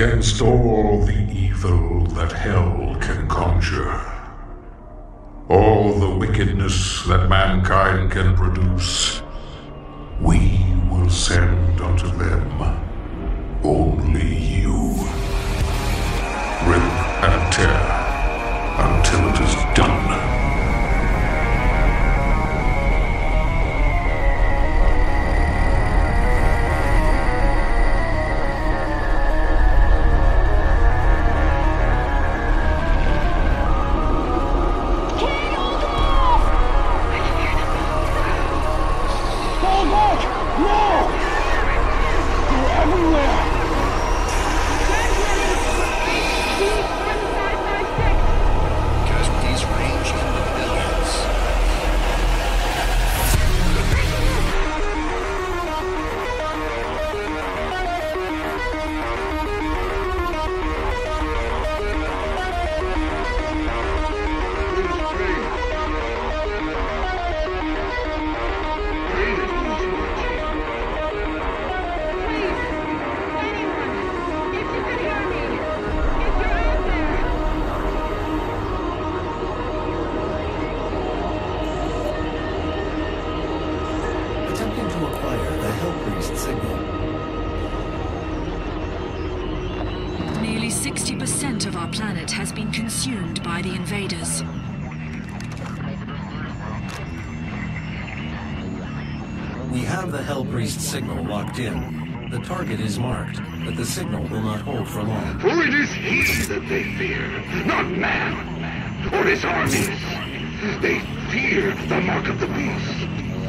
against all the evil that hell can conjure. All the wickedness that mankind can produce, we will send unto them only 60% of our planet has been consumed by the invaders. We have the Hellpriest signal locked in. The target is marked, but the signal will not hold for long. For it is he that they fear, not man, or his armies. They fear the mark of the beast.